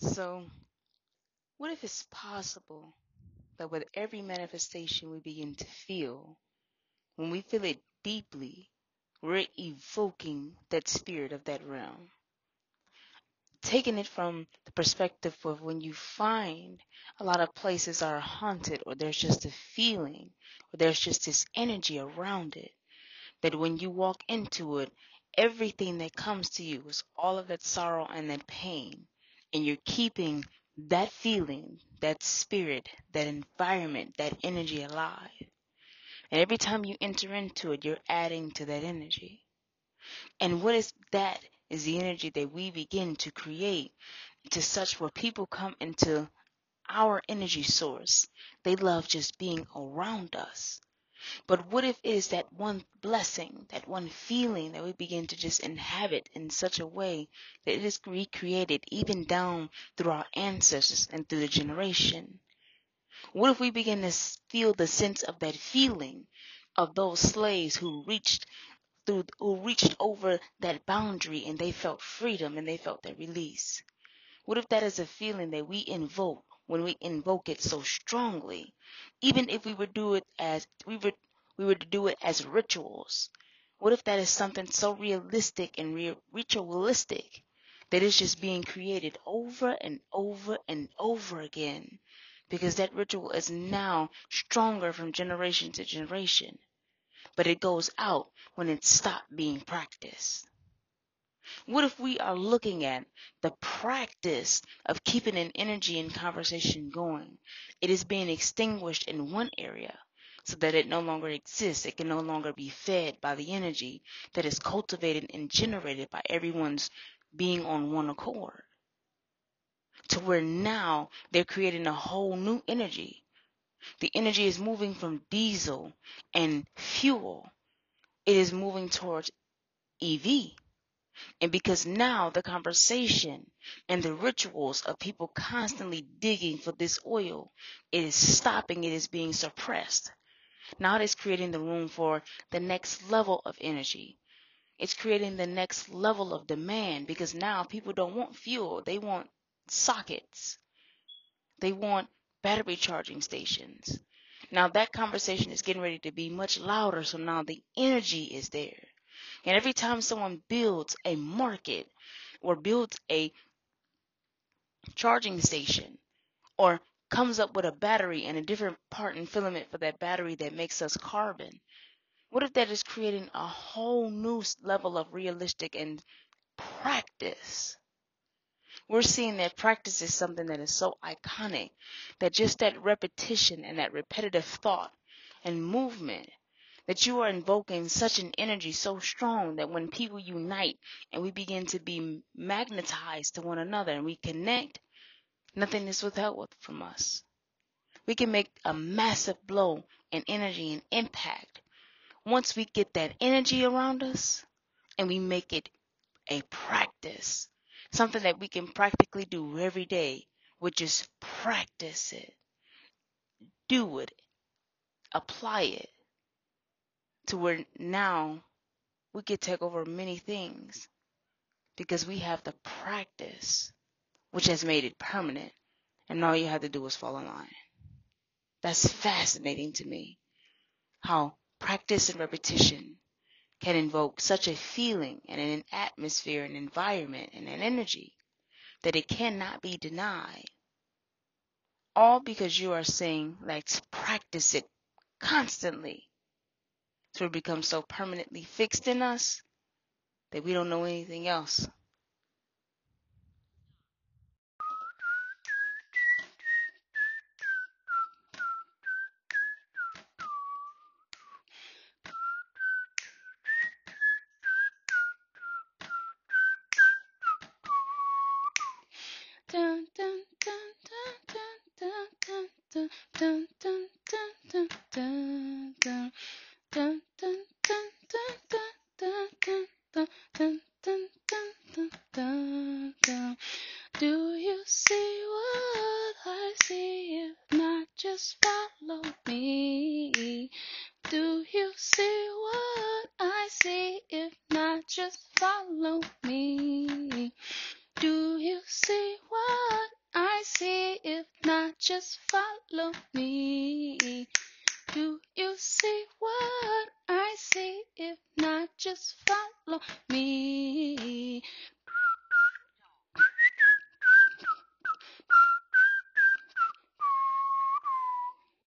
So, what if it's possible that with every manifestation we begin to feel, when we feel it deeply, we're evoking that spirit of that realm? taking it from the perspective of when you find a lot of places are haunted or there's just a feeling or there's just this energy around it that when you walk into it everything that comes to you is all of that sorrow and that pain and you're keeping that feeling that spirit that environment that energy alive and every time you enter into it you're adding to that energy and what is that is the energy that we begin to create to such where people come into our energy source. They love just being around us. But what if it is that one blessing, that one feeling that we begin to just inhabit in such a way that it is recreated even down through our ancestors and through the generation? What if we begin to feel the sense of that feeling of those slaves who reached through who reached over that boundary and they felt freedom and they felt their release? What if that is a feeling that we invoke when we invoke it so strongly? Even if we would do it as we would we were to do it as rituals. What if that is something so realistic and re- ritualistic that it's just being created over and over and over again? Because that ritual is now stronger from generation to generation but it goes out when it stopped being practiced. What if we are looking at the practice of keeping an energy and conversation going? It is being extinguished in one area so that it no longer exists. It can no longer be fed by the energy that is cultivated and generated by everyone's being on one accord. To where now they're creating a whole new energy the energy is moving from diesel and fuel. It is moving towards EV. And because now the conversation and the rituals of people constantly digging for this oil, it is stopping, it is being suppressed. Now it is creating the room for the next level of energy. It's creating the next level of demand because now people don't want fuel, they want sockets. They want battery charging stations. Now that conversation is getting ready to be much louder, so now the energy is there. And every time someone builds a market or builds a charging station or comes up with a battery and a different part and filament for that battery that makes us carbon, what if that is creating a whole new level of realistic and practice? we're seeing that practice is something that is so iconic that just that repetition and that repetitive thought and movement that you are invoking such an energy so strong that when people unite and we begin to be magnetized to one another and we connect, nothing is withheld from us. We can make a massive blow in energy and impact once we get that energy around us and we make it a practice something that we can practically do every day, which is practice it, do it, apply it to where now we can take over many things because we have the practice, which has made it permanent, and all you have to do is fall in line. That's fascinating to me. How practice and repetition can invoke such a feeling and an atmosphere, an environment, and an energy that it cannot be denied. All because you are saying, let's practice it constantly. So it becomes so permanently fixed in us that we don't know anything else. Dun, dun, dun, dun, dun, dun, dun, dun, dun, dun, dun, dun, dun, dun, dun, dun, dun, dun, dun, dun. Do you see what I see? If not, just follow me. Do you see what I see? If not, just follow me. Do you see just follow me. Do you see what I see? If not, just follow me.